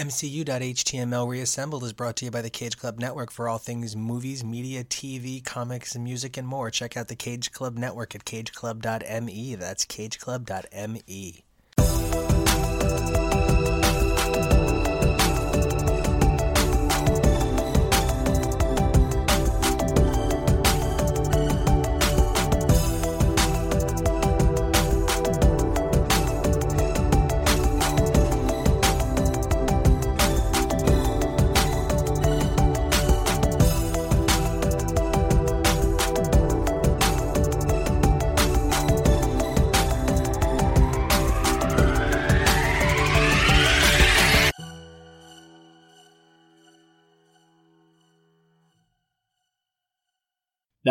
MCU.html Reassembled is brought to you by the Cage Club Network for all things movies, media, TV, comics, music, and more. Check out the Cage Club Network at cageclub.me. That's cageclub.me.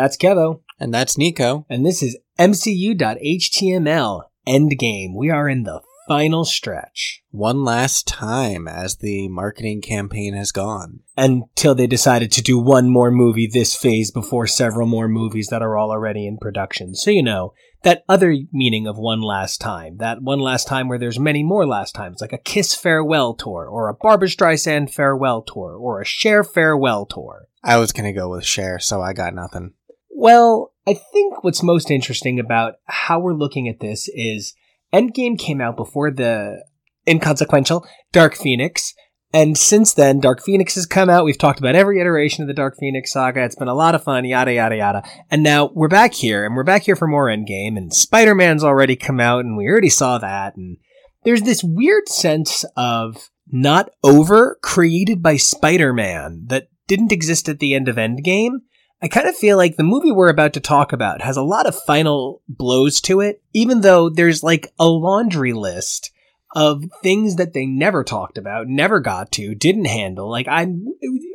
That's Kevo, And that's Nico. and this is MCU.html Endgame. We are in the final stretch One last time as the marketing campaign has gone. until they decided to do one more movie this phase before several more movies that are all already in production. So, you know, that other meaning of one last time, that one last time where there's many more last times, like a Kiss farewell tour, or a Barbra Streisand farewell tour, or a Cher farewell tour. I was going to go with Cher, so I got nothing. Well, I think what's most interesting about how we're looking at this is Endgame came out before the inconsequential Dark Phoenix. And since then, Dark Phoenix has come out. We've talked about every iteration of the Dark Phoenix saga. It's been a lot of fun, yada, yada, yada. And now we're back here, and we're back here for more Endgame, and Spider Man's already come out, and we already saw that. And there's this weird sense of not over created by Spider Man that didn't exist at the end of Endgame. I kind of feel like the movie we're about to talk about has a lot of final blows to it, even though there's like a laundry list of things that they never talked about, never got to, didn't handle. Like I,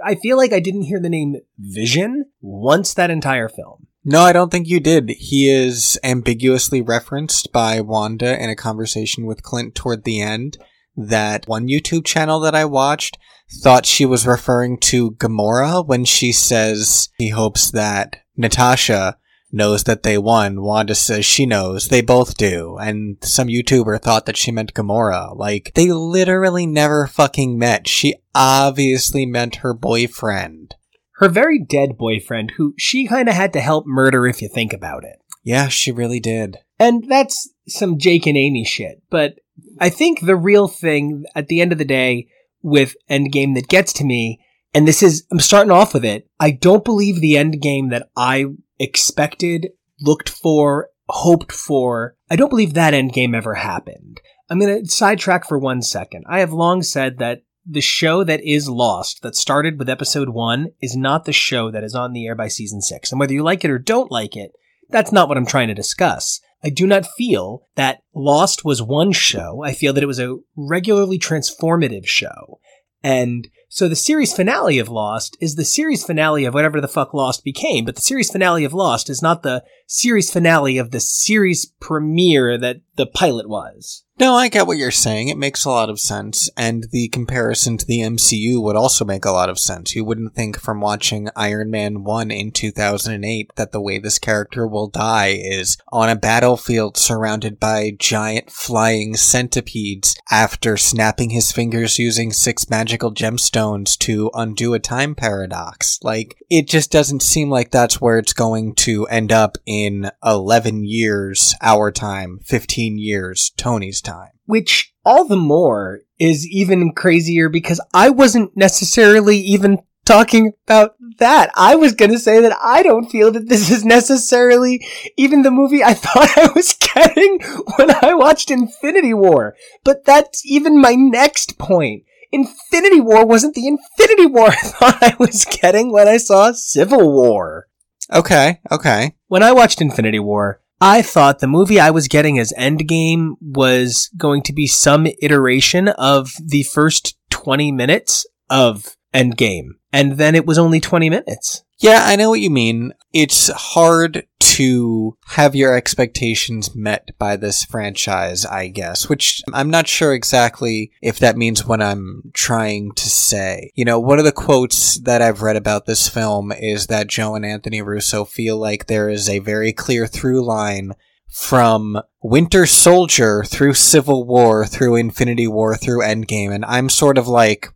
I feel like I didn't hear the name Vision once that entire film. No, I don't think you did. He is ambiguously referenced by Wanda in a conversation with Clint toward the end. That one YouTube channel that I watched thought she was referring to Gamora when she says he hopes that Natasha knows that they won. Wanda says she knows. They both do. And some YouTuber thought that she meant Gamora. Like, they literally never fucking met. She obviously meant her boyfriend. Her very dead boyfriend, who she kind of had to help murder if you think about it. Yeah, she really did. And that's some Jake and Amy shit. But I think the real thing at the end of the day with Endgame that gets to me, and this is, I'm starting off with it. I don't believe the Endgame that I expected, looked for, hoped for. I don't believe that Endgame ever happened. I'm going to sidetrack for one second. I have long said that the show that is Lost, that started with episode one, is not the show that is on the air by season six. And whether you like it or don't like it, that's not what I'm trying to discuss. I do not feel that Lost was one show. I feel that it was a regularly transformative show. And so the series finale of Lost is the series finale of whatever the fuck Lost became, but the series finale of Lost is not the series finale of the series premiere that the pilot was. No, I get what you're saying. It makes a lot of sense. And the comparison to the MCU would also make a lot of sense. You wouldn't think from watching Iron Man 1 in 2008 that the way this character will die is on a battlefield surrounded by giant flying centipedes after snapping his fingers using six magical gemstones to undo a time paradox. Like, it just doesn't seem like that's where it's going to end up in 11 years our time, 15 years Tony's time. Which all the more is even crazier because I wasn't necessarily even talking about that. I was going to say that I don't feel that this is necessarily even the movie I thought I was getting when I watched Infinity War. But that's even my next point. Infinity War wasn't the Infinity War I thought I was getting when I saw Civil War. Okay, okay. When I watched Infinity War, I thought the movie I was getting as Endgame was going to be some iteration of the first 20 minutes of Endgame. And then it was only 20 minutes. Yeah, I know what you mean. It's hard to have your expectations met by this franchise, I guess, which I'm not sure exactly if that means what I'm trying to say. You know, one of the quotes that I've read about this film is that Joe and Anthony Russo feel like there is a very clear through line from Winter Soldier through Civil War through Infinity War through Endgame, and I'm sort of like,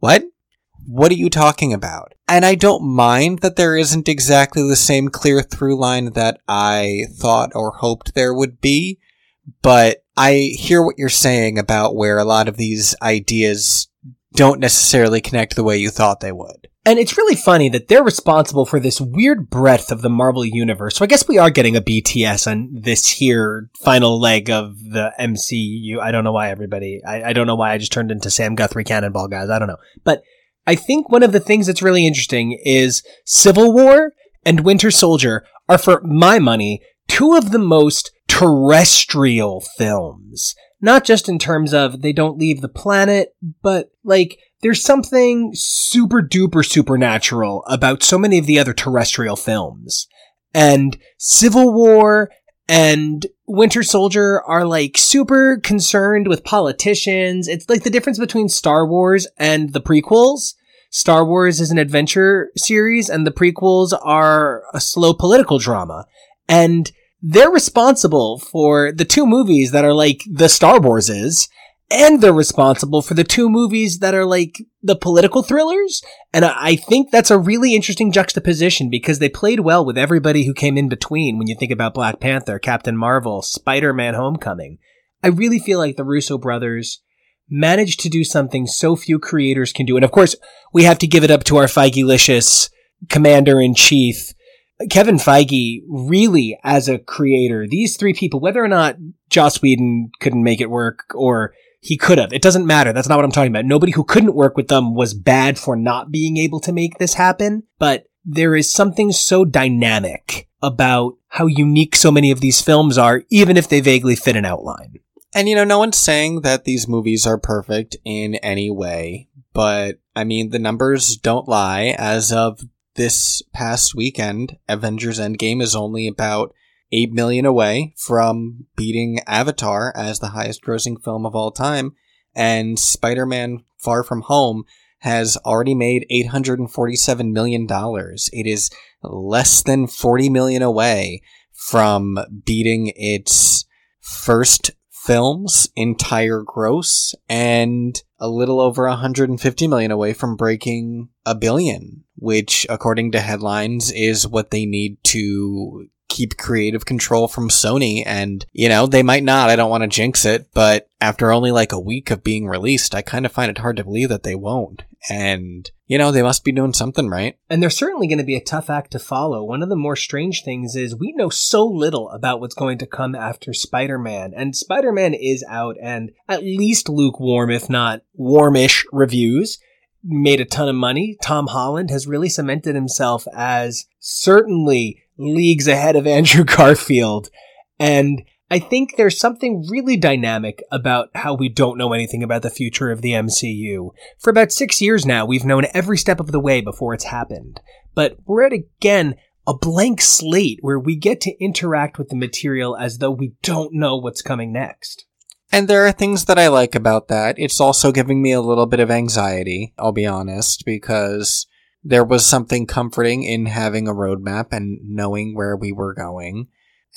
what? What are you talking about? And I don't mind that there isn't exactly the same clear through line that I thought or hoped there would be, but I hear what you're saying about where a lot of these ideas don't necessarily connect the way you thought they would. And it's really funny that they're responsible for this weird breadth of the Marvel universe. So I guess we are getting a BTS on this here final leg of the MCU. I don't know why everybody, I, I don't know why I just turned into Sam Guthrie Cannonball guys. I don't know. But I think one of the things that's really interesting is Civil War and Winter Soldier are for my money two of the most terrestrial films. Not just in terms of they don't leave the planet, but like there's something super duper supernatural about so many of the other terrestrial films. And Civil War and Winter Soldier are like super concerned with politicians. It's like the difference between Star Wars and the prequels. Star Wars is an adventure series and the prequels are a slow political drama. And they're responsible for the two movies that are like the Star Wars is and they're responsible for the two movies that are like the political thrillers. And I think that's a really interesting juxtaposition because they played well with everybody who came in between when you think about Black Panther, Captain Marvel, Spider-Man Homecoming. I really feel like the Russo brothers managed to do something so few creators can do. And of course, we have to give it up to our Feige-licious commander in chief, Kevin Feige, really as a creator, these three people, whether or not Joss Whedon couldn't make it work or he could have. It doesn't matter. That's not what I'm talking about. Nobody who couldn't work with them was bad for not being able to make this happen. But there is something so dynamic about how unique so many of these films are, even if they vaguely fit an outline. And you know, no one's saying that these movies are perfect in any way, but I mean, the numbers don't lie. As of this past weekend, Avengers Endgame is only about 8 million away from beating Avatar as the highest grossing film of all time. And Spider Man Far From Home has already made $847 million. It is less than 40 million away from beating its first film's entire gross and a little over 150 million away from breaking a billion, which according to headlines is what they need to keep creative control from Sony. And, you know, they might not. I don't want to jinx it, but after only like a week of being released, I kind of find it hard to believe that they won't. And, you know, they must be doing something right. And they're certainly going to be a tough act to follow. One of the more strange things is we know so little about what's going to come after Spider Man. And Spider Man is out, and at least lukewarm, if not warmish, reviews made a ton of money. Tom Holland has really cemented himself as certainly leagues ahead of Andrew Garfield. And I think there's something really dynamic about how we don't know anything about the future of the MCU. For about six years now, we've known every step of the way before it's happened. But we're at again a blank slate where we get to interact with the material as though we don't know what's coming next. And there are things that I like about that. It's also giving me a little bit of anxiety, I'll be honest, because there was something comforting in having a roadmap and knowing where we were going.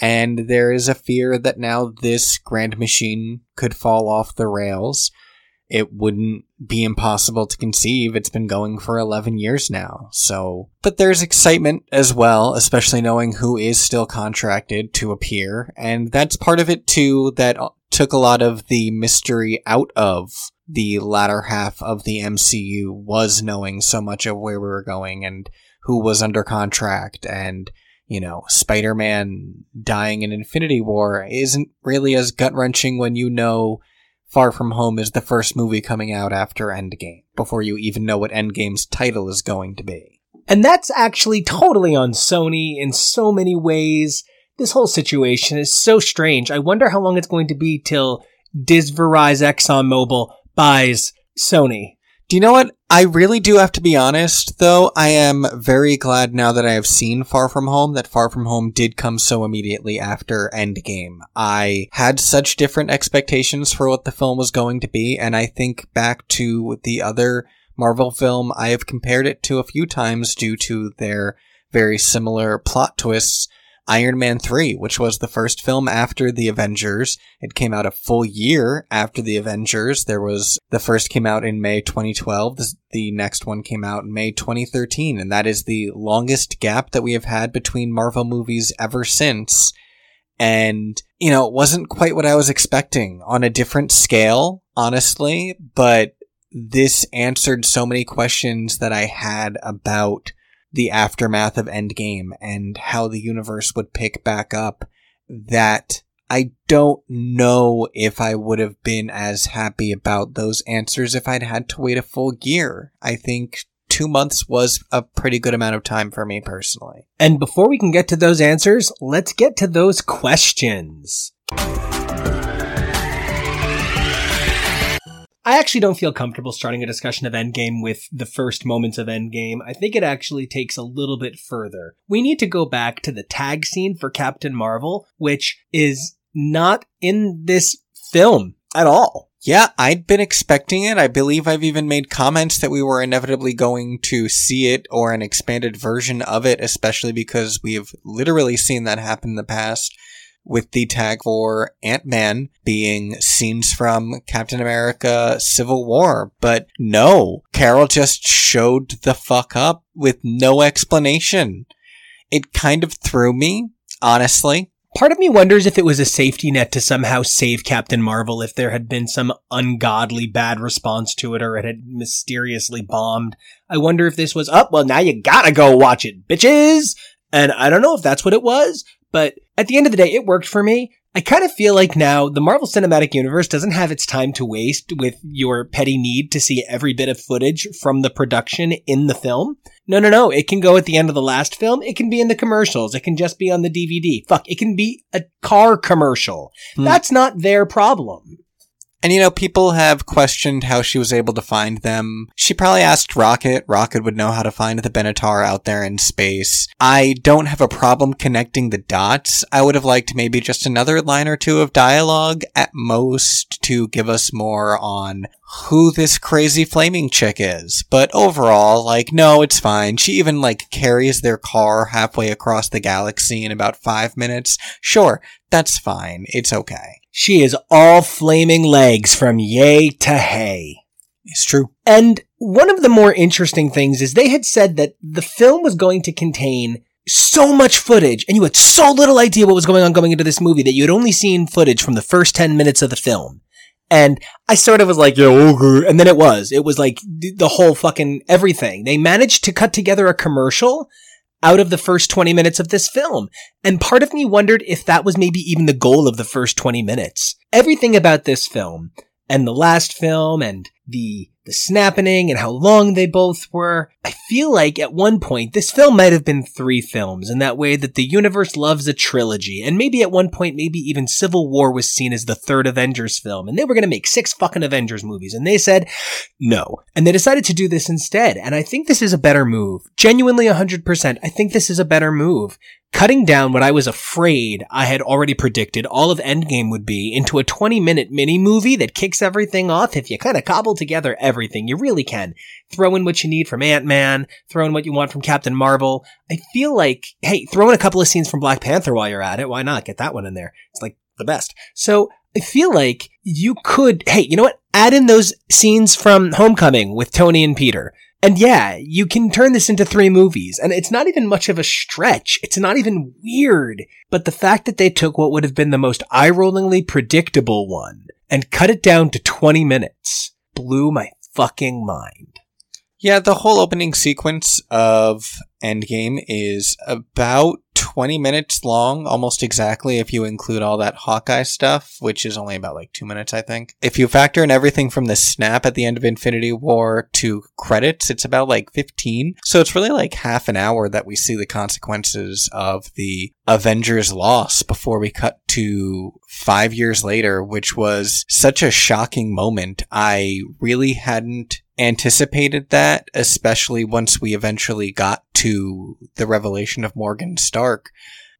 And there is a fear that now this grand machine could fall off the rails. It wouldn't be impossible to conceive. It's been going for 11 years now. So, but there's excitement as well, especially knowing who is still contracted to appear. And that's part of it too that took a lot of the mystery out of the latter half of the MCU was knowing so much of where we were going and who was under contract and you know, Spider Man dying in Infinity War isn't really as gut wrenching when you know Far From Home is the first movie coming out after Endgame, before you even know what Endgame's title is going to be. And that's actually totally on Sony in so many ways. This whole situation is so strange. I wonder how long it's going to be till Disverize ExxonMobil buys Sony. Do you know what? I really do have to be honest, though. I am very glad now that I have seen Far From Home that Far From Home did come so immediately after Endgame. I had such different expectations for what the film was going to be, and I think back to the other Marvel film, I have compared it to a few times due to their very similar plot twists. Iron Man 3, which was the first film after the Avengers. It came out a full year after the Avengers. There was, the first came out in May 2012. The, the next one came out in May 2013. And that is the longest gap that we have had between Marvel movies ever since. And, you know, it wasn't quite what I was expecting on a different scale, honestly, but this answered so many questions that I had about the aftermath of Endgame and how the universe would pick back up that I don't know if I would have been as happy about those answers if I'd had to wait a full year. I think two months was a pretty good amount of time for me personally. And before we can get to those answers, let's get to those questions. I actually don't feel comfortable starting a discussion of Endgame with the first moments of Endgame. I think it actually takes a little bit further. We need to go back to the tag scene for Captain Marvel, which is not in this film at all. Yeah, I'd been expecting it. I believe I've even made comments that we were inevitably going to see it or an expanded version of it, especially because we've literally seen that happen in the past with the tag for Ant-Man being scenes from Captain America Civil War. But no, Carol just showed the fuck up with no explanation. It kind of threw me, honestly. Part of me wonders if it was a safety net to somehow save Captain Marvel if there had been some ungodly bad response to it or it had mysteriously bombed. I wonder if this was, up. Oh, well, now you gotta go watch it, bitches! And I don't know if that's what it was, but at the end of the day, it worked for me. I kind of feel like now the Marvel Cinematic Universe doesn't have its time to waste with your petty need to see every bit of footage from the production in the film. No, no, no. It can go at the end of the last film. It can be in the commercials. It can just be on the DVD. Fuck. It can be a car commercial. Hmm. That's not their problem. And you know, people have questioned how she was able to find them. She probably asked Rocket. Rocket would know how to find the Benatar out there in space. I don't have a problem connecting the dots. I would have liked maybe just another line or two of dialogue at most to give us more on who this crazy flaming chick is. But overall, like, no, it's fine. She even, like, carries their car halfway across the galaxy in about five minutes. Sure, that's fine. It's okay. She is all flaming legs from yay to hay. It's true. And one of the more interesting things is they had said that the film was going to contain so much footage and you had so little idea what was going on going into this movie that you had only seen footage from the first 10 minutes of the film. And I sort of was like, yeah, okay. And then it was. It was like the whole fucking everything. They managed to cut together a commercial out of the first 20 minutes of this film. And part of me wondered if that was maybe even the goal of the first 20 minutes. Everything about this film and the last film and the the snapping and how long they both were. I feel like at one point this film might have been three films in that way that the universe loves a trilogy. And maybe at one point, maybe even Civil War was seen as the third Avengers film and they were going to make six fucking Avengers movies. And they said no. And they decided to do this instead. And I think this is a better move. Genuinely 100%. I think this is a better move cutting down what I was afraid I had already predicted all of Endgame would be into a 20 minute mini movie that kicks everything off. If you kind of cobble together everything, you really can. Throw in what you need from Ant-Man, throw in what you want from Captain Marvel. I feel like, hey, throw in a couple of scenes from Black Panther while you're at it. Why not? Get that one in there. It's like the best. So I feel like you could, hey, you know what? Add in those scenes from Homecoming with Tony and Peter. And yeah, you can turn this into three movies, and it's not even much of a stretch. It's not even weird. But the fact that they took what would have been the most eye-rollingly predictable one and cut it down to 20 minutes blew my fucking mind. Yeah, the whole opening sequence of Endgame is about 20 minutes long, almost exactly, if you include all that Hawkeye stuff, which is only about like two minutes, I think. If you factor in everything from the snap at the end of Infinity War to credits, it's about like 15. So it's really like half an hour that we see the consequences of the Avengers loss before we cut to five years later, which was such a shocking moment. I really hadn't anticipated that, especially once we eventually got to the revelation of Morgan Stark.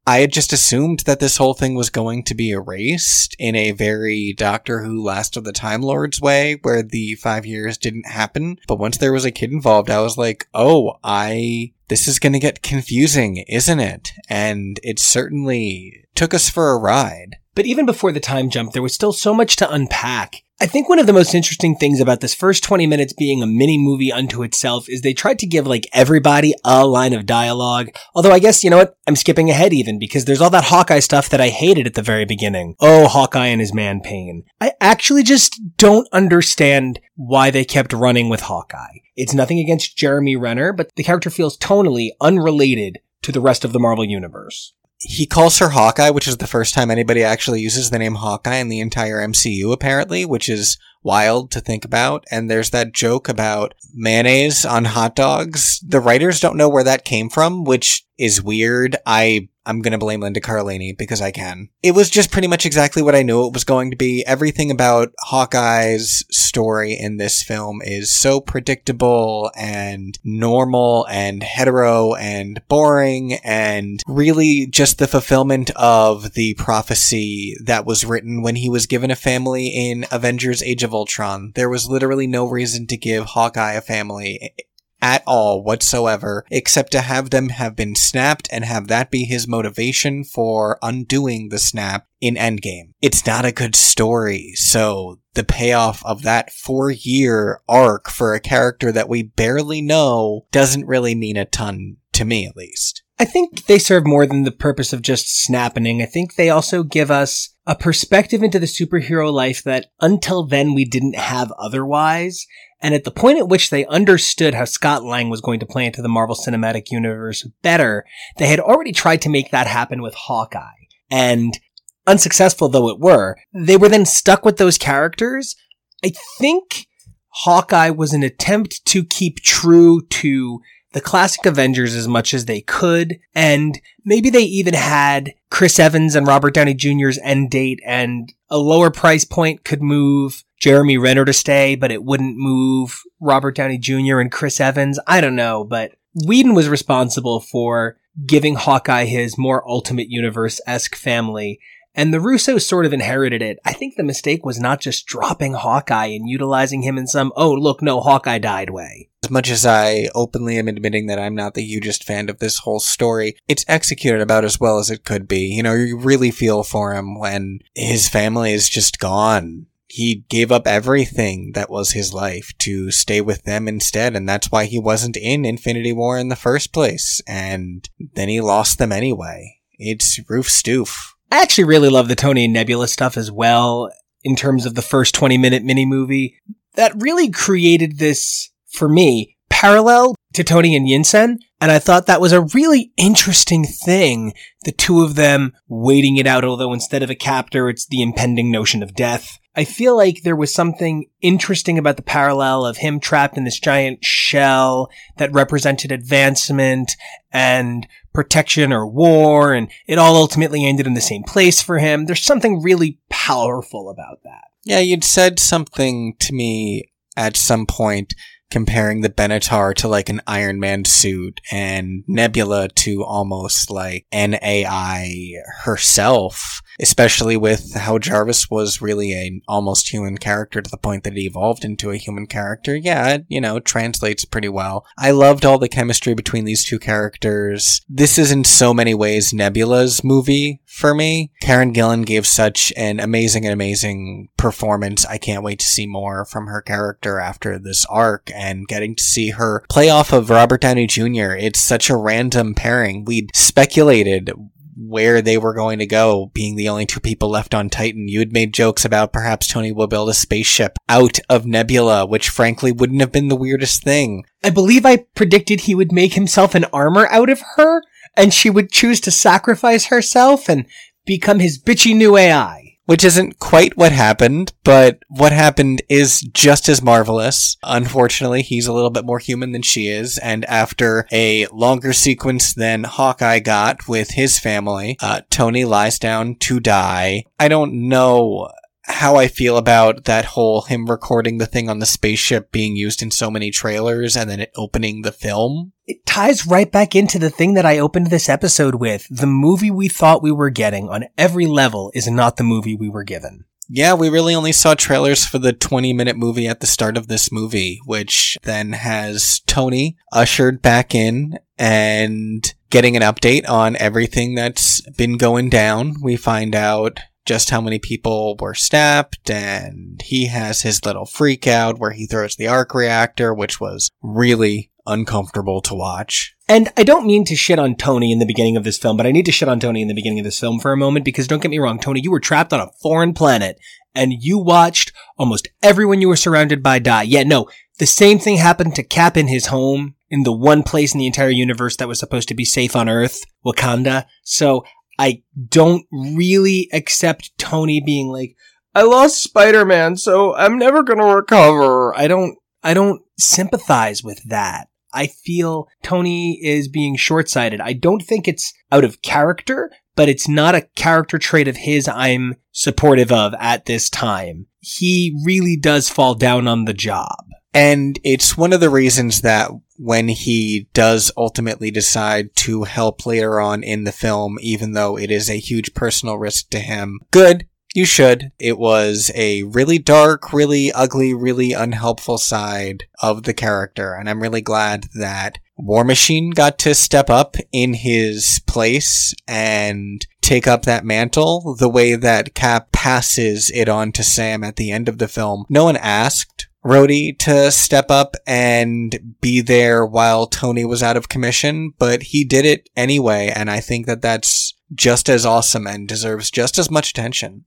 I had just assumed that this whole thing was going to be erased in a very Doctor Who Last of the Time Lords way, where the five years didn't happen. But once there was a kid involved, I was like, oh, I. This is going to get confusing, isn't it? And it certainly took us for a ride. But even before the time jump, there was still so much to unpack. I think one of the most interesting things about this first 20 minutes being a mini movie unto itself is they tried to give like everybody a line of dialogue. Although I guess, you know what? I'm skipping ahead even because there's all that Hawkeye stuff that I hated at the very beginning. Oh, Hawkeye and his man pain. I actually just don't understand why they kept running with Hawkeye. It's nothing against Jeremy Renner, but the character feels tonally unrelated to the rest of the Marvel universe he calls her Hawkeye, which is the first time anybody actually uses the name Hawkeye in the entire MCU, apparently, which is wild to think about. And there's that joke about mayonnaise on hot dogs. The writers don't know where that came from, which is weird. I I'm gonna blame Linda Cardellini because I can. It was just pretty much exactly what I knew it was going to be. Everything about Hawkeye's story in this film is so predictable and normal and hetero and boring and really just the fulfillment of the prophecy that was written when he was given a family in Avengers Age of Ultron. There was literally no reason to give Hawkeye a family at all whatsoever, except to have them have been snapped and have that be his motivation for undoing the snap in Endgame. It's not a good story, so the payoff of that four year arc for a character that we barely know doesn't really mean a ton, to me at least. I think they serve more than the purpose of just snapping. I think they also give us a perspective into the superhero life that until then we didn't have otherwise. And at the point at which they understood how Scott Lang was going to play into the Marvel Cinematic Universe better, they had already tried to make that happen with Hawkeye. And unsuccessful though it were, they were then stuck with those characters. I think Hawkeye was an attempt to keep true to the classic Avengers as much as they could. And maybe they even had Chris Evans and Robert Downey Jr.'s end date and a lower price point could move Jeremy Renner to stay, but it wouldn't move Robert Downey Jr. and Chris Evans. I don't know, but Whedon was responsible for giving Hawkeye his more ultimate universe-esque family and the Russos sort of inherited it. I think the mistake was not just dropping Hawkeye and utilizing him in some, oh, look, no, Hawkeye died way. As much as I openly am admitting that I'm not the hugest fan of this whole story, it's executed about as well as it could be. You know, you really feel for him when his family is just gone he gave up everything that was his life to stay with them instead, and that's why he wasn't in Infinity War in the first place. And then he lost them anyway. It's roof stoof. I actually really love the Tony and Nebula stuff as well in terms of the first 20 minute mini movie. That really created this, for me, parallel to Tony and Yinsen. And I thought that was a really interesting thing. The two of them waiting it out, although instead of a captor, it's the impending notion of death. I feel like there was something interesting about the parallel of him trapped in this giant shell that represented advancement and protection or war, and it all ultimately ended in the same place for him. There's something really powerful about that. Yeah, you'd said something to me at some point comparing the Benatar to like an Iron Man suit and Nebula to almost like an AI herself especially with how Jarvis was really an almost human character to the point that he evolved into a human character. Yeah, it, you know, translates pretty well. I loved all the chemistry between these two characters. This is in so many ways Nebula's movie for me. Karen Gillan gave such an amazing and amazing performance. I can't wait to see more from her character after this arc and getting to see her play off of Robert Downey Jr. It's such a random pairing. We'd speculated where they were going to go, being the only two people left on Titan. You had made jokes about perhaps Tony will build a spaceship out of Nebula, which frankly wouldn't have been the weirdest thing. I believe I predicted he would make himself an armor out of her, and she would choose to sacrifice herself and become his bitchy new AI which isn't quite what happened, but what happened is just as marvelous. Unfortunately, he's a little bit more human than she is, and after a longer sequence than Hawkeye got with his family, uh, Tony lies down to die. I don't know how I feel about that whole him recording the thing on the spaceship being used in so many trailers and then it opening the film. It ties right back into the thing that I opened this episode with. The movie we thought we were getting on every level is not the movie we were given. Yeah, we really only saw trailers for the 20 minute movie at the start of this movie, which then has Tony ushered back in and getting an update on everything that's been going down. We find out just how many people were snapped, and he has his little freak out where he throws the arc reactor, which was really uncomfortable to watch. And I don't mean to shit on Tony in the beginning of this film, but I need to shit on Tony in the beginning of this film for a moment because don't get me wrong, Tony, you were trapped on a foreign planet and you watched almost everyone you were surrounded by die. Yeah, no, the same thing happened to Cap in his home in the one place in the entire universe that was supposed to be safe on Earth, Wakanda. So I don't really accept Tony being like, I lost Spider-Man, so I'm never gonna recover. I don't, I don't sympathize with that. I feel Tony is being short-sighted. I don't think it's out of character, but it's not a character trait of his I'm supportive of at this time. He really does fall down on the job. And it's one of the reasons that when he does ultimately decide to help later on in the film, even though it is a huge personal risk to him, good. You should. It was a really dark, really ugly, really unhelpful side of the character. And I'm really glad that War Machine got to step up in his place and take up that mantle the way that Cap passes it on to Sam at the end of the film. No one asked Rhodey to step up and be there while Tony was out of commission, but he did it anyway, and I think that that's just as awesome and deserves just as much attention.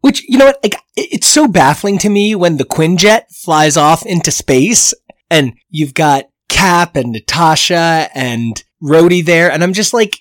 Which, you know what, like, it's so baffling to me when the Quinjet flies off into space and you've got Cap and Natasha and Rhodey there, and I'm just like,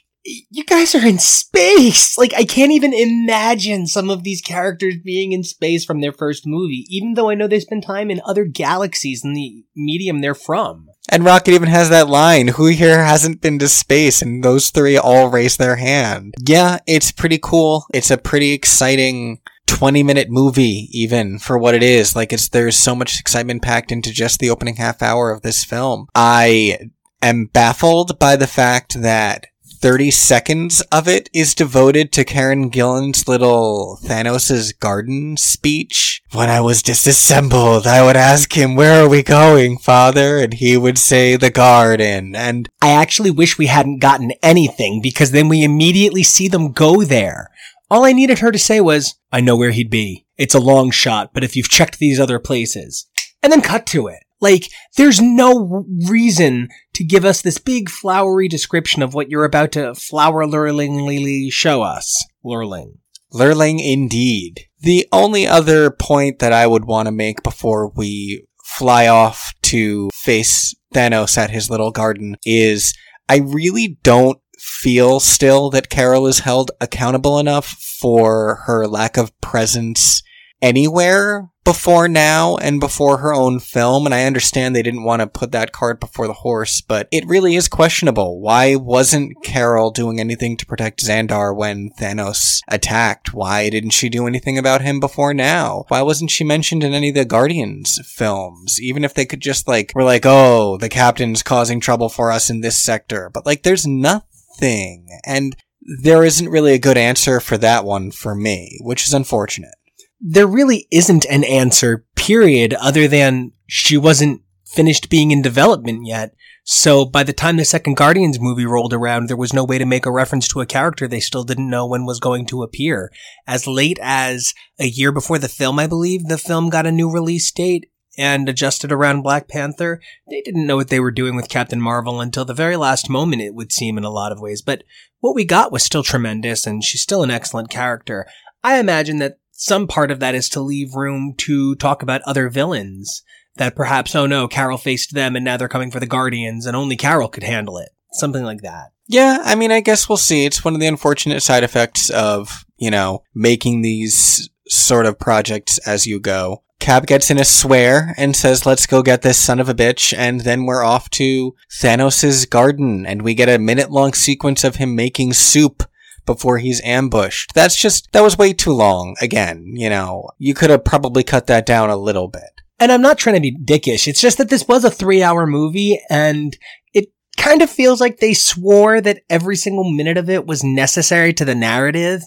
you guys are in space. Like, I can't even imagine some of these characters being in space from their first movie, even though I know they spend time in other galaxies in the medium they're from. And Rocket even has that line, who here hasn't been to space? And those three all raise their hand. Yeah, it's pretty cool. It's a pretty exciting 20 minute movie, even for what it is. Like, it's, there's so much excitement packed into just the opening half hour of this film. I am baffled by the fact that 30 seconds of it is devoted to Karen Gillan's little Thanos' garden speech. When I was disassembled, I would ask him, where are we going, father? And he would say, the garden. And I actually wish we hadn't gotten anything because then we immediately see them go there. All I needed her to say was, I know where he'd be. It's a long shot, but if you've checked these other places. And then cut to it. Like, there's no reason to give us this big flowery description of what you're about to flower lurlingly show us. Lurling. Lurling indeed. The only other point that I would want to make before we fly off to face Thanos at his little garden is I really don't feel still that Carol is held accountable enough for her lack of presence anywhere before now and before her own film, and I understand they didn't want to put that cart before the horse, but it really is questionable. Why wasn't Carol doing anything to protect Xandar when Thanos attacked? Why didn't she do anything about him before now? Why wasn't she mentioned in any of the Guardians films? Even if they could just like, we're like, oh, the captain's causing trouble for us in this sector, but like, there's nothing. And there isn't really a good answer for that one for me, which is unfortunate there really isn't an answer, period, other than she wasn't finished being in development yet. So by the time the second Guardians movie rolled around, there was no way to make a reference to a character they still didn't know when was going to appear. As late as a year before the film, I believe, the film got a new release date and adjusted around Black Panther. They didn't know what they were doing with Captain Marvel until the very last moment, it would seem in a lot of ways. But what we got was still tremendous and she's still an excellent character. I imagine that some part of that is to leave room to talk about other villains that perhaps, oh no, Carol faced them and now they're coming for the Guardians and only Carol could handle it. Something like that. Yeah, I mean, I guess we'll see. It's one of the unfortunate side effects of, you know, making these sort of projects as you go. Cap gets in a swear and says, let's go get this son of a bitch. And then we're off to Thanos' garden and we get a minute long sequence of him making soup before he's ambushed. That's just, that was way too long. Again, you know, you could have probably cut that down a little bit. And I'm not trying to be dickish. It's just that this was a three hour movie and it kind of feels like they swore that every single minute of it was necessary to the narrative.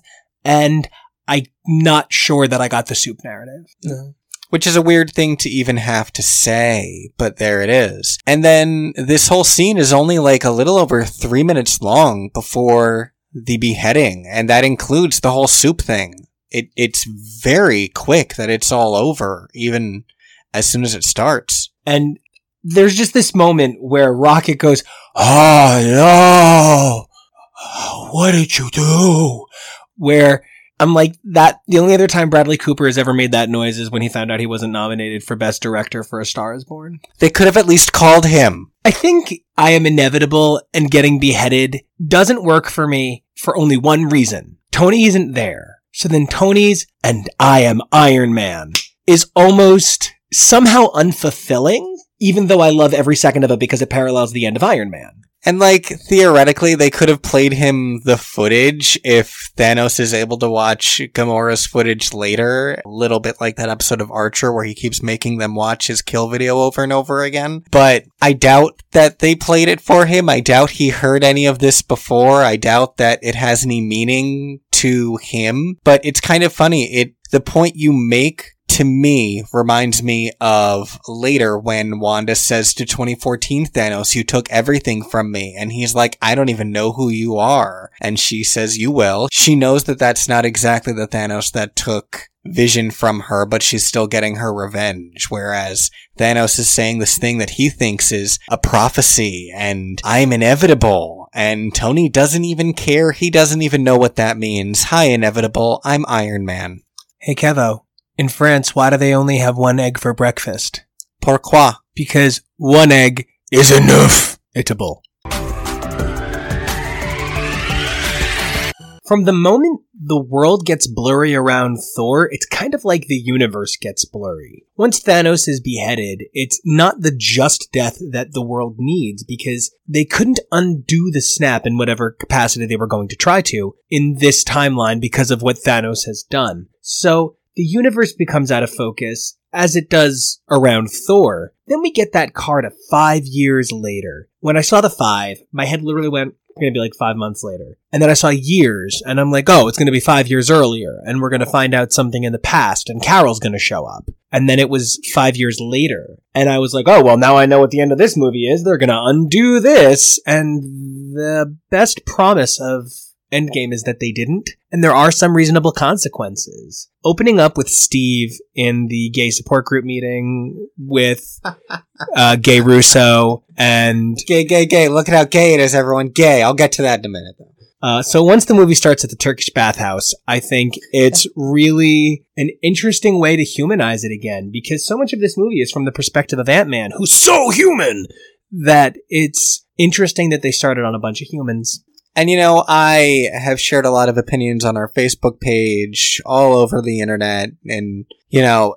And I'm not sure that I got the soup narrative. No. Which is a weird thing to even have to say, but there it is. And then this whole scene is only like a little over three minutes long before the beheading, and that includes the whole soup thing. It, it's very quick that it's all over, even as soon as it starts. And there's just this moment where Rocket goes, Oh no! What did you do? Where I'm like that. The only other time Bradley Cooper has ever made that noise is when he found out he wasn't nominated for Best Director for A Star Is Born. They could have at least called him. I think I am inevitable and getting beheaded doesn't work for me for only one reason. Tony isn't there. So then Tony's and I am Iron Man is almost somehow unfulfilling, even though I love every second of it because it parallels the end of Iron Man. And like theoretically, they could have played him the footage if Thanos is able to watch Gamora's footage later. A little bit like that episode of Archer where he keeps making them watch his kill video over and over again. But I doubt that they played it for him. I doubt he heard any of this before. I doubt that it has any meaning to him. But it's kind of funny. It the point you make to me reminds me of later when Wanda says to 2014 Thanos, you took everything from me. And he's like, I don't even know who you are. And she says, you will. She knows that that's not exactly the Thanos that took vision from her, but she's still getting her revenge. Whereas Thanos is saying this thing that he thinks is a prophecy and I'm inevitable. And Tony doesn't even care. He doesn't even know what that means. Hi, inevitable. I'm Iron Man. Hey, Kevo. In France, why do they only have one egg for breakfast? Pourquoi? Because one egg is enough. Itable. From the moment the world gets blurry around Thor, it's kind of like the universe gets blurry. Once Thanos is beheaded, it's not the just death that the world needs because they couldn't undo the snap in whatever capacity they were going to try to in this timeline because of what Thanos has done. So the universe becomes out of focus as it does around Thor. Then we get that card of five years later. When I saw the five, my head literally went, going to be like five months later. And then I saw years, and I'm like, oh, it's going to be five years earlier, and we're going to find out something in the past, and Carol's going to show up. And then it was five years later. And I was like, oh, well, now I know what the end of this movie is. They're going to undo this. And the best promise of Endgame is that they didn't, and there are some reasonable consequences. Opening up with Steve in the gay support group meeting with uh, Gay Russo and Gay, gay, gay. Look at how gay it is, everyone. Gay. I'll get to that in a minute, though. Uh, so once the movie starts at the Turkish bathhouse, I think it's really an interesting way to humanize it again because so much of this movie is from the perspective of Ant-Man, who's so human that it's interesting that they started on a bunch of humans. And you know, I have shared a lot of opinions on our Facebook page, all over the internet, and you know,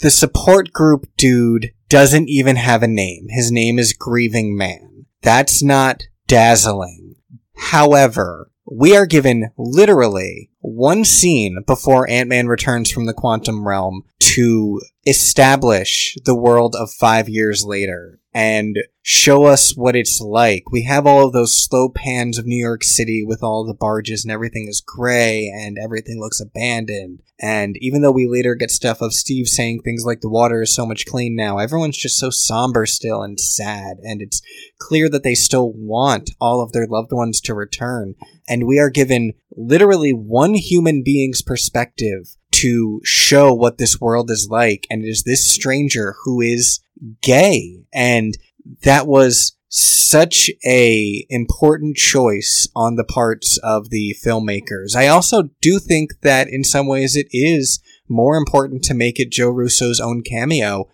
the support group dude doesn't even have a name. His name is Grieving Man. That's not dazzling. However, we are given literally one scene before Ant-Man returns from the quantum realm to establish the world of five years later and show us what it's like. We have all of those slow pans of New York City with all the barges and everything is gray and everything looks abandoned. And even though we later get stuff of Steve saying things like the water is so much clean now, everyone's just so somber still and sad. And it's clear that they still want all of their loved ones to return. And we are given literally one human being's perspective to show what this world is like. And it is this stranger who is gay. And that was such a important choice on the parts of the filmmakers. I also do think that in some ways it is more important to make it Joe Russo's own cameo,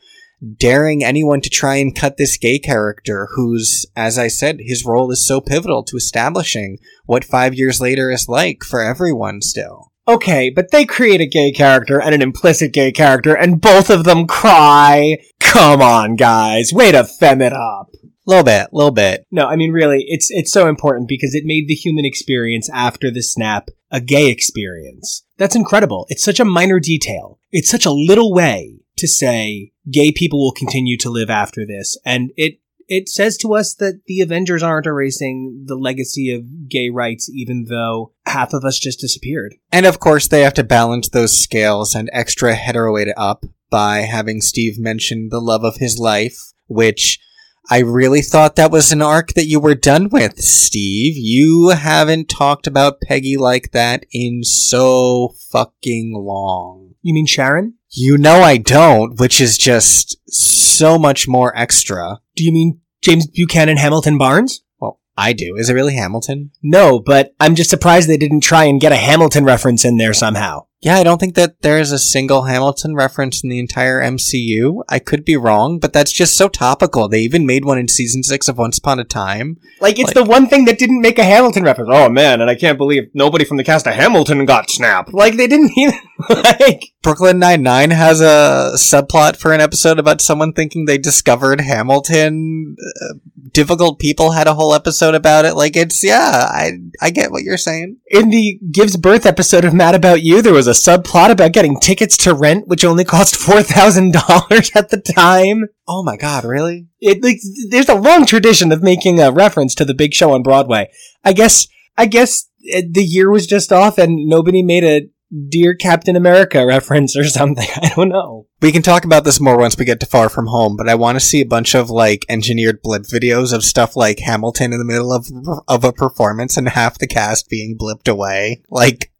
daring anyone to try and cut this gay character whose, as I said, his role is so pivotal to establishing what five years later is like for everyone still. Okay, but they create a gay character and an implicit gay character, and both of them cry. Come on, guys, way to fem it up. little bit, little bit. No, I mean really, it's it's so important because it made the human experience after the snap a gay experience. That's incredible. It's such a minor detail. It's such a little way to say gay people will continue to live after this, and it it says to us that the Avengers aren't erasing the legacy of gay rights, even though half of us just disappeared. And of course, they have to balance those scales and extra hetero it up by having Steve mention the love of his life, which I really thought that was an arc that you were done with, Steve. You haven't talked about Peggy like that in so fucking long. You mean Sharon? You know I don't, which is just so much more extra. Do you mean James Buchanan Hamilton Barnes? Well, I do. Is it really Hamilton? No, but I'm just surprised they didn't try and get a Hamilton reference in there somehow. Yeah, I don't think that there's a single Hamilton reference in the entire MCU. I could be wrong, but that's just so topical. They even made one in season six of Once Upon a Time. Like it's Like- the one thing that didn't make a Hamilton reference. Oh man, and I can't believe nobody from the cast of Hamilton got snapped. Like they didn't even like Brooklyn Nine-Nine has a subplot for an episode about someone thinking they discovered Hamilton. Uh, difficult people had a whole episode about it. Like it's, yeah, I, I get what you're saying. in the Gives Birth episode of Mad About You, there was a subplot about getting tickets to rent, which only cost four thousand dollars at the time. Oh my god, really? It like there's a long tradition of making a reference to the big show on Broadway. I guess I guess uh, the year was just off, and nobody made a Dear Captain America reference or something. I don't know. We can talk about this more once we get to Far From Home, but I want to see a bunch of like engineered blip videos of stuff like Hamilton in the middle of of a performance and half the cast being blipped away. Like,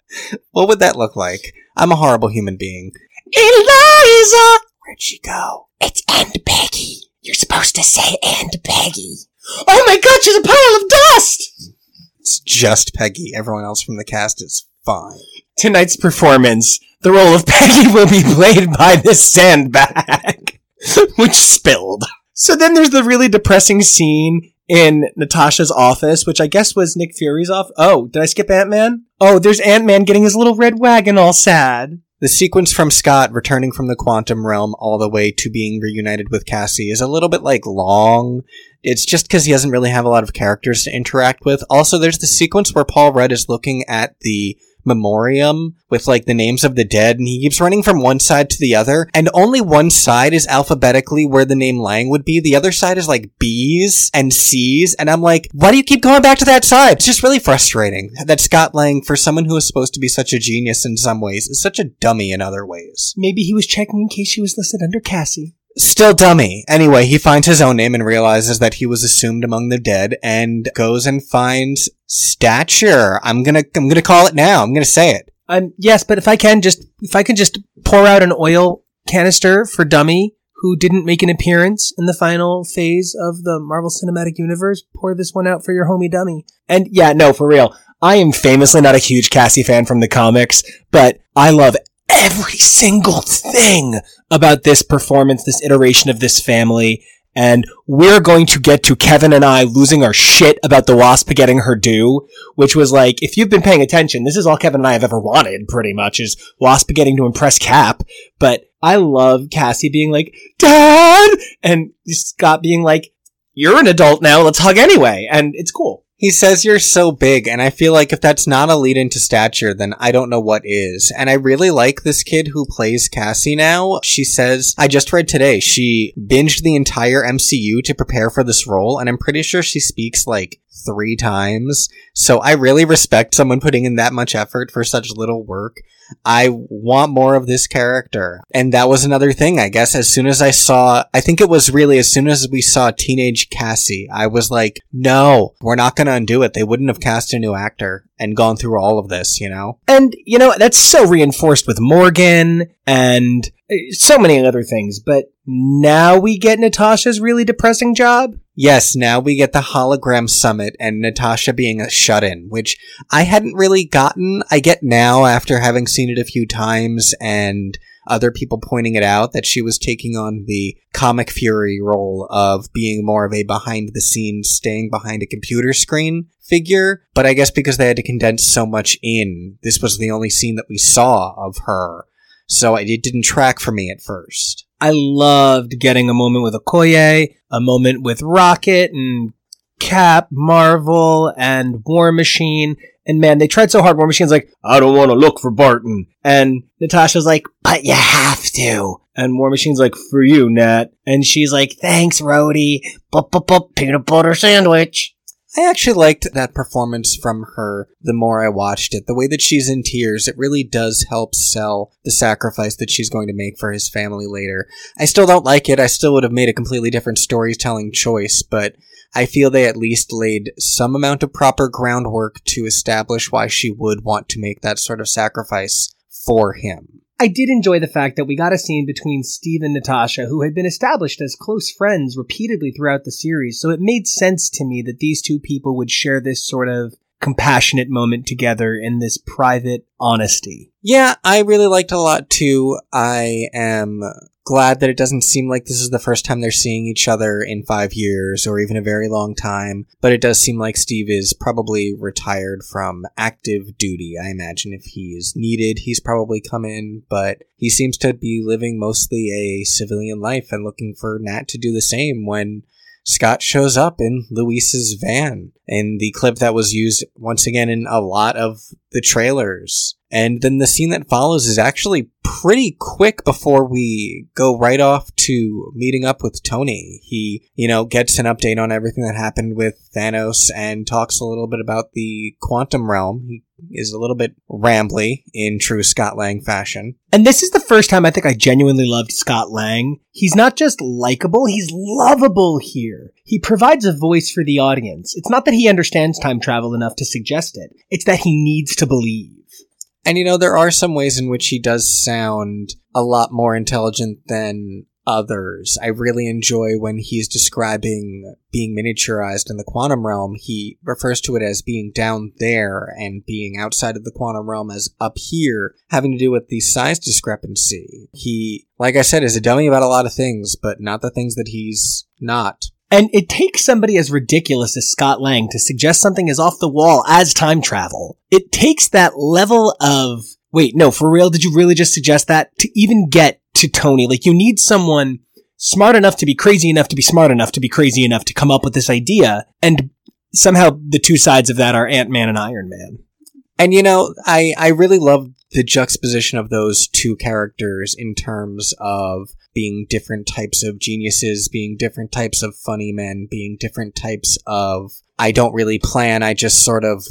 what would that look like? I'm a horrible human being. Eliza, Where'd she go? it's and Peggy. You're supposed to say Aunt Peggy. Oh my God, she's a pile of dust. It's just Peggy. Everyone else from the cast is fine. tonight's performance, the role of Peggy will be played by this sandbag, which spilled. So then there's the really depressing scene in Natasha's office, which I guess was Nick Fury's off. Oh, did I skip Ant Man? Oh, there's Ant Man getting his little red wagon all sad. The sequence from Scott returning from the quantum realm all the way to being reunited with Cassie is a little bit like long. It's just because he doesn't really have a lot of characters to interact with. Also, there's the sequence where Paul Rudd is looking at the memoriam with like the names of the dead and he keeps running from one side to the other and only one side is alphabetically where the name Lang would be. The other side is like B's and C's and I'm like, why do you keep going back to that side? It's just really frustrating that Scott Lang, for someone who is supposed to be such a genius in some ways, is such a dummy in other ways. Maybe he was checking in case she was listed under Cassie. Still dummy. Anyway, he finds his own name and realizes that he was assumed among the dead and goes and finds Stature. I'm gonna, I'm gonna call it now. I'm gonna say it. Um, yes, but if I can just, if I can just pour out an oil canister for Dummy, who didn't make an appearance in the final phase of the Marvel Cinematic Universe, pour this one out for your homie Dummy. And yeah, no, for real. I am famously not a huge Cassie fan from the comics, but I love every single thing about this performance, this iteration of this family. And we're going to get to Kevin and I losing our shit about the Wasp getting her due, which was like, if you've been paying attention, this is all Kevin and I have ever wanted, pretty much, is Wasp getting to impress Cap. But I love Cassie being like, Dad! And Scott being like, you're an adult now, let's hug anyway. And it's cool. He says you're so big, and I feel like if that's not a lead into stature, then I don't know what is. And I really like this kid who plays Cassie now. She says, I just read today, she binged the entire MCU to prepare for this role, and I'm pretty sure she speaks like three times. So I really respect someone putting in that much effort for such little work. I want more of this character. And that was another thing, I guess. As soon as I saw, I think it was really as soon as we saw teenage Cassie, I was like, no, we're not going to undo it. They wouldn't have cast a new actor and gone through all of this, you know? And, you know, that's so reinforced with Morgan and uh, so many other things. But now we get Natasha's really depressing job. Yes, now we get the hologram summit and Natasha being a shut in, which I hadn't really gotten. I get now after having seen it a few times and other people pointing it out that she was taking on the comic fury role of being more of a behind the scenes, staying behind a computer screen figure. But I guess because they had to condense so much in, this was the only scene that we saw of her. So it didn't track for me at first. I loved getting a moment with Okoye, a moment with Rocket and Cap, Marvel, and War Machine. And man, they tried so hard. War Machine's like, I don't want to look for Barton. And Natasha's like, but you have to. And War Machine's like, for you, Nat. And she's like, thanks, Rhodey. Peanut butter sandwich. I actually liked that performance from her the more I watched it. The way that she's in tears, it really does help sell the sacrifice that she's going to make for his family later. I still don't like it. I still would have made a completely different storytelling choice, but I feel they at least laid some amount of proper groundwork to establish why she would want to make that sort of sacrifice for him. I did enjoy the fact that we got a scene between Steve and Natasha, who had been established as close friends repeatedly throughout the series, so it made sense to me that these two people would share this sort of compassionate moment together in this private honesty. Yeah, I really liked a lot too. I am glad that it doesn't seem like this is the first time they're seeing each other in five years or even a very long time, but it does seem like Steve is probably retired from active duty. I imagine if he is needed, he's probably come in, but he seems to be living mostly a civilian life and looking for Nat to do the same when Scott shows up in Luis's van in the clip that was used once again in a lot of the trailers. And then the scene that follows is actually pretty quick before we go right off to meeting up with Tony. He, you know, gets an update on everything that happened with Thanos and talks a little bit about the quantum realm. He is a little bit rambly in true Scott Lang fashion. And this is the first time I think I genuinely loved Scott Lang. He's not just likable, he's lovable here. He provides a voice for the audience. It's not that he understands time travel enough to suggest it, it's that he needs to believe. And you know, there are some ways in which he does sound a lot more intelligent than others. I really enjoy when he's describing being miniaturized in the quantum realm. He refers to it as being down there and being outside of the quantum realm as up here, having to do with the size discrepancy. He, like I said, is a dummy about a lot of things, but not the things that he's not. And it takes somebody as ridiculous as Scott Lang to suggest something as off the wall as time travel. It takes that level of, wait, no, for real? Did you really just suggest that to even get to Tony? Like you need someone smart enough to be crazy enough to be smart enough to be crazy enough to come up with this idea. And somehow the two sides of that are Ant-Man and Iron Man. And you know, I, I really love the juxtaposition of those two characters in terms of being different types of geniuses, being different types of funny men, being different types of I don't really plan, I just sort of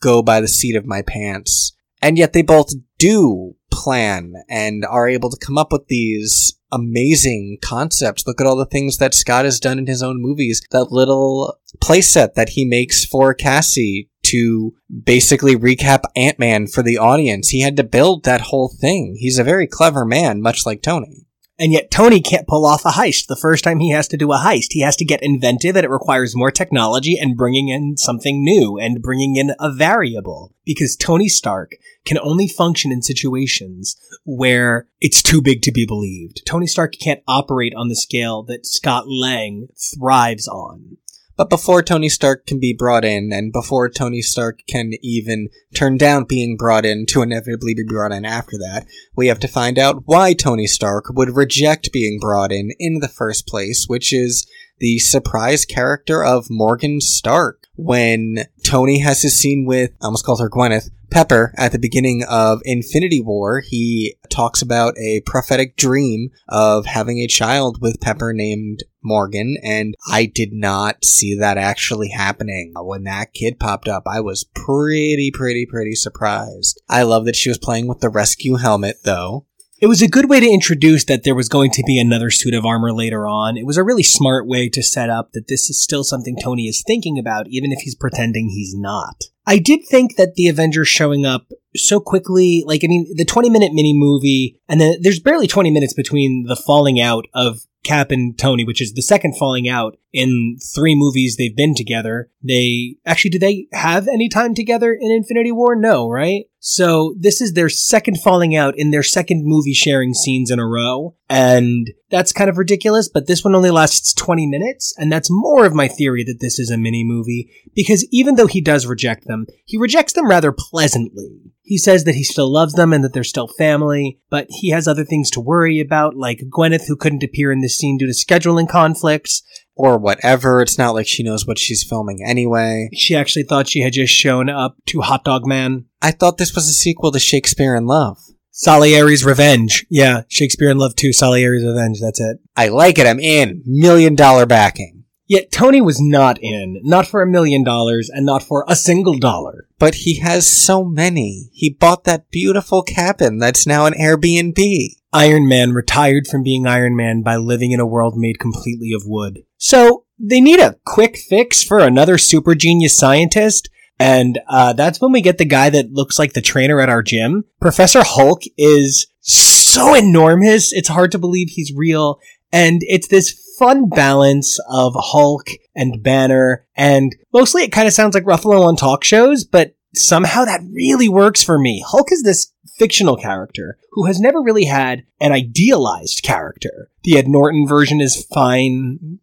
go by the seat of my pants. And yet they both do plan and are able to come up with these amazing concepts. Look at all the things that Scott has done in his own movies. That little playset that he makes for Cassie to basically recap Ant Man for the audience. He had to build that whole thing. He's a very clever man, much like Tony. And yet Tony can't pull off a heist. The first time he has to do a heist, he has to get inventive and it requires more technology and bringing in something new and bringing in a variable. Because Tony Stark can only function in situations where it's too big to be believed. Tony Stark can't operate on the scale that Scott Lang thrives on. But before Tony Stark can be brought in, and before Tony Stark can even turn down being brought in to inevitably be brought in after that, we have to find out why Tony Stark would reject being brought in in the first place, which is the surprise character of Morgan Stark. When Tony has his scene with, I almost called her Gwyneth, Pepper at the beginning of Infinity War, he talks about a prophetic dream of having a child with Pepper named Morgan, and I did not see that actually happening. When that kid popped up, I was pretty, pretty, pretty surprised. I love that she was playing with the rescue helmet, though. It was a good way to introduce that there was going to be another suit of armor later on. It was a really smart way to set up that this is still something Tony is thinking about, even if he's pretending he's not. I did think that the Avengers showing up so quickly, like, I mean, the 20 minute mini movie, and then there's barely 20 minutes between the falling out of Cap and Tony, which is the second falling out, in three movies they've been together. They actually, do they have any time together in Infinity War? No, right? So this is their second falling out in their second movie sharing scenes in a row. And that's kind of ridiculous, but this one only lasts 20 minutes. And that's more of my theory that this is a mini movie because even though he does reject them, he rejects them rather pleasantly. He says that he still loves them and that they're still family, but he has other things to worry about, like Gwyneth, who couldn't appear in this scene due to scheduling conflicts, or whatever. It's not like she knows what she's filming anyway. She actually thought she had just shown up to Hot Dog Man. I thought this was a sequel to Shakespeare in Love. Salieri's Revenge. Yeah, Shakespeare in Love 2, Salieri's Revenge. That's it. I like it. I'm in. Million dollar backing. Yet Tony was not in. Not for a million dollars and not for a single dollar. But he has so many. He bought that beautiful cabin that's now an Airbnb. Iron Man retired from being Iron Man by living in a world made completely of wood. So they need a quick fix for another super genius scientist. And uh, that's when we get the guy that looks like the trainer at our gym. Professor Hulk is so enormous, it's hard to believe he's real. And it's this fun balance of Hulk and Banner. And mostly it kind of sounds like Ruffalo on talk shows, but somehow that really works for me. Hulk is this fictional character who has never really had an idealized character. The Ed Norton version is fine.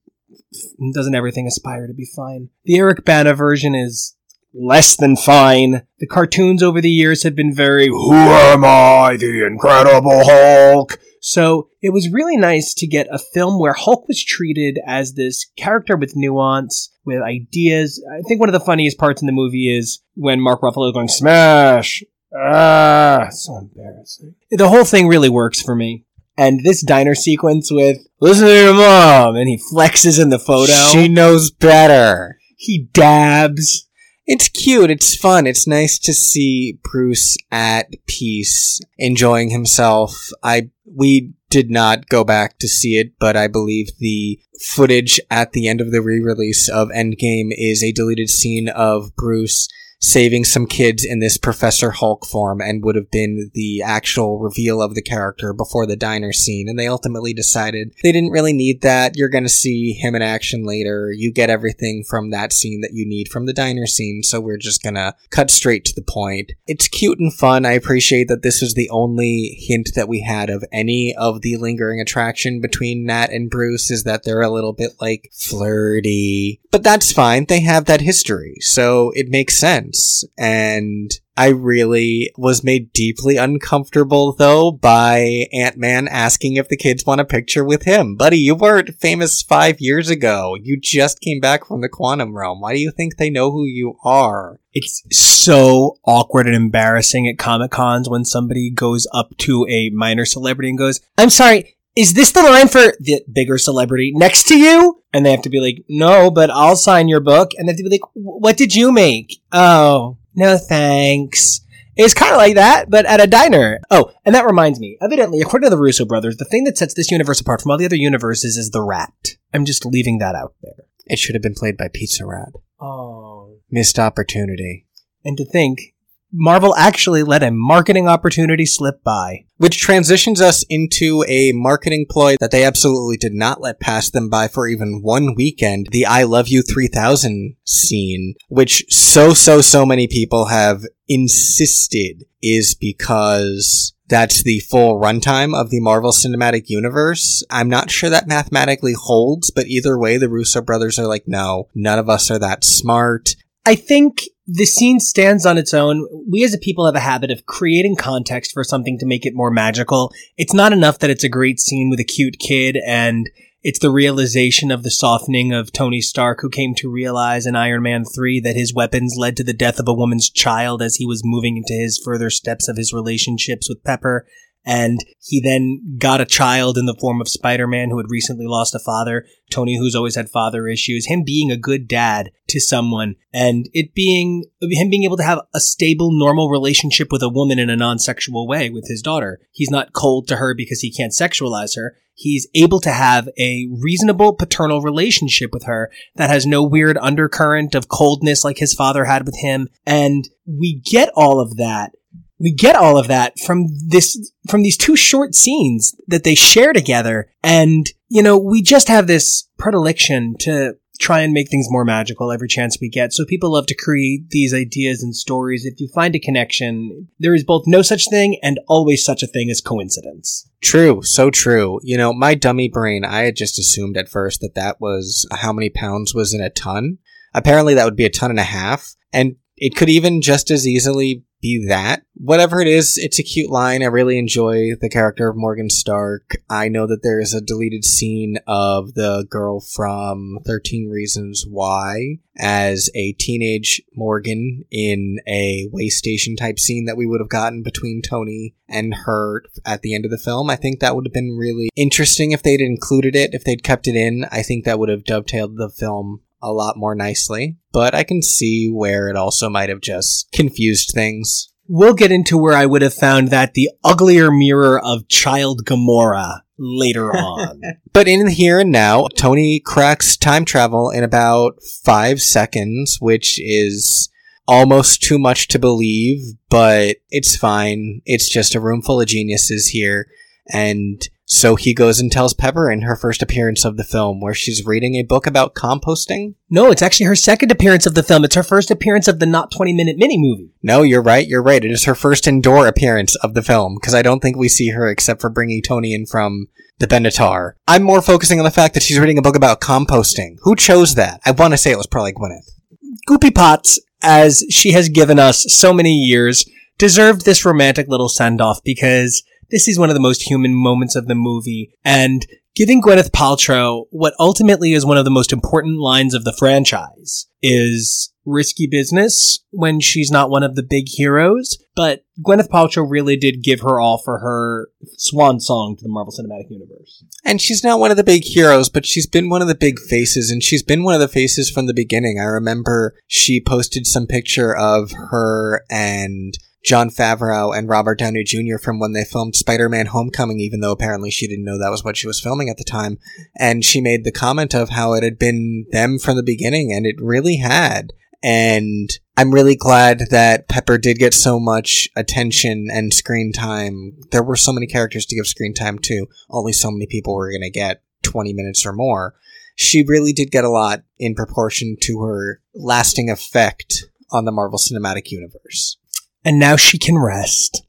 Doesn't everything aspire to be fine? The Eric Bana version is less than fine. The cartoons over the years have been very, who am I, the Incredible Hulk? So it was really nice to get a film where Hulk was treated as this character with nuance, with ideas. I think one of the funniest parts in the movie is when Mark Ruffalo is going, smash! Ah, so embarrassing. The whole thing really works for me. And this diner sequence with, listen to your mom, and he flexes in the photo. She knows better. he dabs. It's cute. It's fun. It's nice to see Bruce at peace, enjoying himself. I we did not go back to see it, but I believe the footage at the end of the re-release of Endgame is a deleted scene of Bruce saving some kids in this Professor Hulk form and would have been the actual reveal of the character before the diner scene. And they ultimately decided they didn't really need that. You're going to see him in action later. You get everything from that scene that you need from the diner scene. So we're just going to cut straight to the point. It's cute and fun. I appreciate that this was the only hint that we had of any of the lingering attraction between Nat and Bruce is that they're a little bit like flirty. But that's fine. They have that history. So it makes sense. And I really was made deeply uncomfortable though by Ant-Man asking if the kids want a picture with him. Buddy, you weren't famous five years ago. You just came back from the quantum realm. Why do you think they know who you are? It's so awkward and embarrassing at Comic Cons when somebody goes up to a minor celebrity and goes, I'm sorry, is this the line for the bigger celebrity next to you? And they have to be like, no, but I'll sign your book. And they have to be like, what did you make? Oh, no thanks. It's kind of like that, but at a diner. Oh, and that reminds me. Evidently, according to the Russo brothers, the thing that sets this universe apart from all the other universes is the rat. I'm just leaving that out there. It should have been played by Pizza Rat. Oh. Missed opportunity. And to think, Marvel actually let a marketing opportunity slip by. Which transitions us into a marketing ploy that they absolutely did not let pass them by for even one weekend. The I Love You 3000 scene, which so, so, so many people have insisted is because that's the full runtime of the Marvel Cinematic Universe. I'm not sure that mathematically holds, but either way, the Russo brothers are like, no, none of us are that smart. I think the scene stands on its own. We as a people have a habit of creating context for something to make it more magical. It's not enough that it's a great scene with a cute kid and it's the realization of the softening of Tony Stark who came to realize in Iron Man 3 that his weapons led to the death of a woman's child as he was moving into his further steps of his relationships with Pepper. And he then got a child in the form of Spider-Man who had recently lost a father, Tony who's always had father issues, him being a good dad to someone and it being, him being able to have a stable, normal relationship with a woman in a non-sexual way with his daughter. He's not cold to her because he can't sexualize her. He's able to have a reasonable paternal relationship with her that has no weird undercurrent of coldness like his father had with him. And we get all of that we get all of that from this, from these two short scenes that they share together. And, you know, we just have this predilection to try and make things more magical every chance we get. So people love to create these ideas and stories. If you find a connection, there is both no such thing and always such a thing as coincidence. True, so true. You know, my dummy brain, I had just assumed at first that that was how many pounds was in a ton. Apparently that would be a ton and a half. And it could even just as easily be that. Whatever it is, it's a cute line. I really enjoy the character of Morgan Stark. I know that there is a deleted scene of the girl from 13 Reasons Why as a teenage Morgan in a way station type scene that we would have gotten between Tony and her at the end of the film. I think that would have been really interesting if they'd included it, if they'd kept it in. I think that would have dovetailed the film a lot more nicely, but I can see where it also might have just confused things. We'll get into where I would have found that the uglier mirror of child Gamora later on. But in the here and now, Tony cracks time travel in about five seconds, which is almost too much to believe, but it's fine. It's just a room full of geniuses here. And so he goes and tells Pepper in her first appearance of the film, where she's reading a book about composting. no, it's actually her second appearance of the film. It's her first appearance of the not 20 minute mini movie. No, you're right, you're right. It is her first indoor appearance of the film, because I don't think we see her except for bringing Tony in from the Benatar. I'm more focusing on the fact that she's reading a book about composting. Who chose that? I want to say it was probably Gwyneth. Goopy Potts, as she has given us so many years, deserved this romantic little send off because this is one of the most human moments of the movie. And giving Gwyneth Paltrow what ultimately is one of the most important lines of the franchise is risky business when she's not one of the big heroes. But Gwyneth Paltrow really did give her all for her swan song to the Marvel Cinematic Universe. And she's not one of the big heroes, but she's been one of the big faces, and she's been one of the faces from the beginning. I remember she posted some picture of her and Jon Favreau and Robert Downey Jr. from when they filmed Spider-Man Homecoming, even though apparently she didn't know that was what she was filming at the time. And she made the comment of how it had been them from the beginning, and it really had. And I'm really glad that Pepper did get so much attention and screen time. There were so many characters to give screen time to. Only so many people were going to get 20 minutes or more. She really did get a lot in proportion to her lasting effect on the Marvel Cinematic Universe. And now she can rest.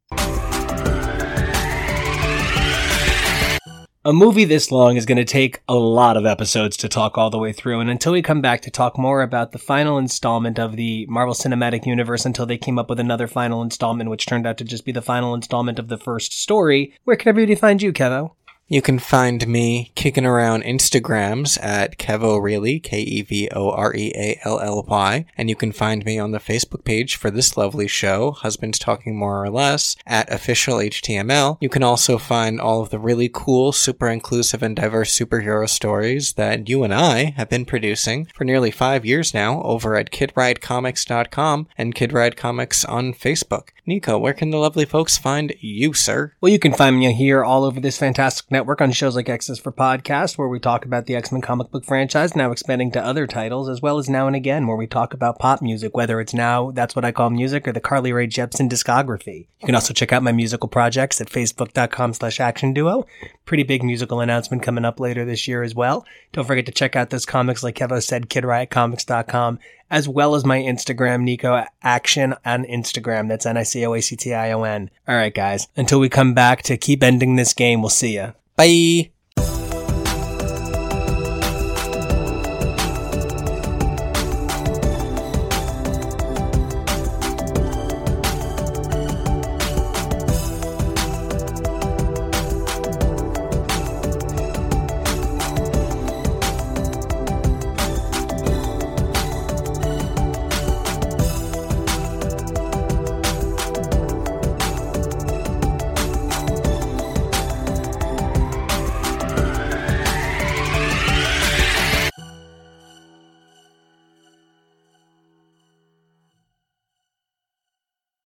A movie this long is going to take a lot of episodes to talk all the way through, and until we come back to talk more about the final installment of the Marvel Cinematic Universe, until they came up with another final installment, which turned out to just be the final installment of the first story, where can everybody find you, Kevo? You can find me kicking around Instagrams at Kevoreally, K E V O R E A L L Y, and you can find me on the Facebook page for this lovely show, Husbands Talking More or Less, at Official HTML. You can also find all of the really cool, super inclusive, and diverse superhero stories that you and I have been producing for nearly five years now over at KidRideComics.com and Kid Ride Comics on Facebook. Nico, where can the lovely folks find you, sir? Well, you can find me here all over this fantastic network on shows like X's for Podcast, where we talk about the X Men comic book franchise, now expanding to other titles, as well as Now and Again, where we talk about pop music, whether it's now That's What I Call Music or the Carly Rae Jepsen discography. You can also check out my musical projects at facebook.com slash action duo. Pretty big musical announcement coming up later this year as well. Don't forget to check out those comics, like Kevo said, kidriotcomics.com, as well as my Instagram, Nico Action on Instagram. That's N-I-C-O-A-C-T-I-O-N. All right, guys. Until we come back to keep ending this game, we'll see ya. 拜。